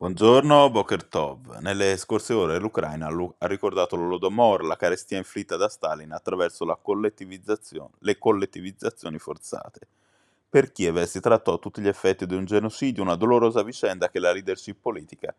Buongiorno, Boker Tov. Nelle scorse ore l'Ucraina ha ricordato l'Olodomor, la carestia inflitta da Stalin attraverso collettivizzazione, le collettivizzazioni forzate. Per Kiev si trattò a tutti gli effetti di un genocidio, una dolorosa vicenda che la leadership politica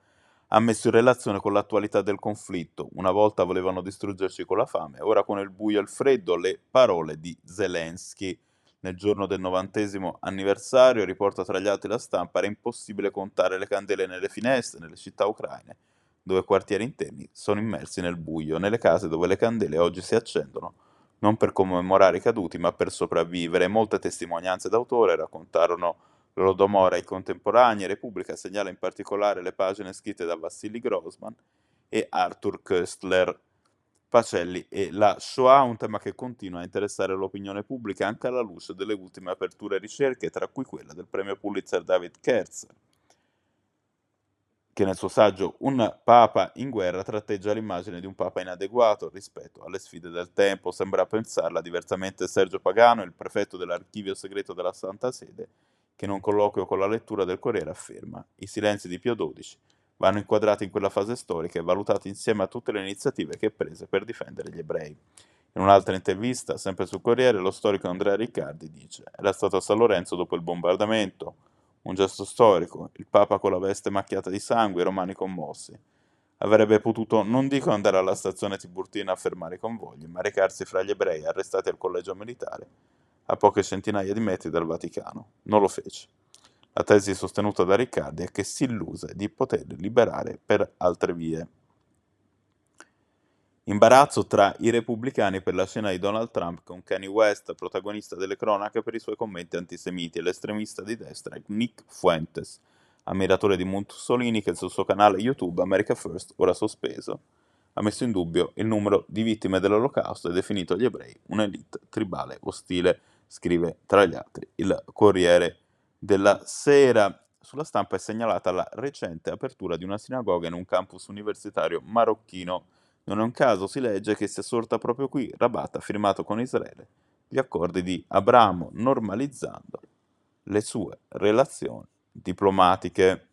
ha messo in relazione con l'attualità del conflitto. Una volta volevano distruggerci con la fame, ora con il buio e il freddo, le parole di Zelensky nel giorno del novantesimo anniversario, riporta tra gli altri la stampa, era impossibile contare le candele nelle finestre, nelle città ucraine, dove quartieri interni sono immersi nel buio, nelle case dove le candele oggi si accendono, non per commemorare i caduti, ma per sopravvivere. Molte testimonianze d'autore raccontarono l'Odomora ai contemporanei. Repubblica segnala in particolare le pagine scritte da Vassili Grossman e Arthur Köstler, Pacelli e la Shoah, un tema che continua a interessare l'opinione pubblica anche alla luce delle ultime aperture ricerche, tra cui quella del premio Pulitzer David Kerzer, che nel suo saggio Un Papa in guerra tratteggia l'immagine di un Papa inadeguato rispetto alle sfide del tempo. Sembra pensarla diversamente Sergio Pagano, il prefetto dell'archivio segreto della Santa Sede, che in un colloquio con la lettura del Corriere afferma i silenzi di Pio XII vanno inquadrati in quella fase storica e valutati insieme a tutte le iniziative che prese per difendere gli ebrei. In un'altra intervista, sempre sul Corriere, lo storico Andrea Riccardi dice «Era stato a San Lorenzo dopo il bombardamento, un gesto storico, il Papa con la veste macchiata di sangue, i romani commossi. Avrebbe potuto, non dico andare alla stazione Tiburtina a fermare i convogli, ma recarsi fra gli ebrei arrestati al collegio militare, a poche centinaia di metri dal Vaticano. Non lo fece. La tesi sostenuta da Riccardi è che si illuse di poterli liberare per altre vie. Imbarazzo tra i repubblicani per la scena di Donald Trump con Kanye West, protagonista delle cronache per i suoi commenti antisemiti, e l'estremista di destra Nick Fuentes, ammiratore di Mussolini che sul suo canale YouTube America First, ora sospeso, ha messo in dubbio il numero di vittime dell'olocausto e definito gli ebrei un'elite tribale ostile, scrive tra gli altri il Corriere della Sera. Sulla stampa è segnalata la recente apertura di una sinagoga in un campus universitario marocchino. Non è un caso, si legge che sia sorta proprio qui, Rabat ha firmato con Israele gli accordi di Abramo, normalizzando le sue relazioni diplomatiche.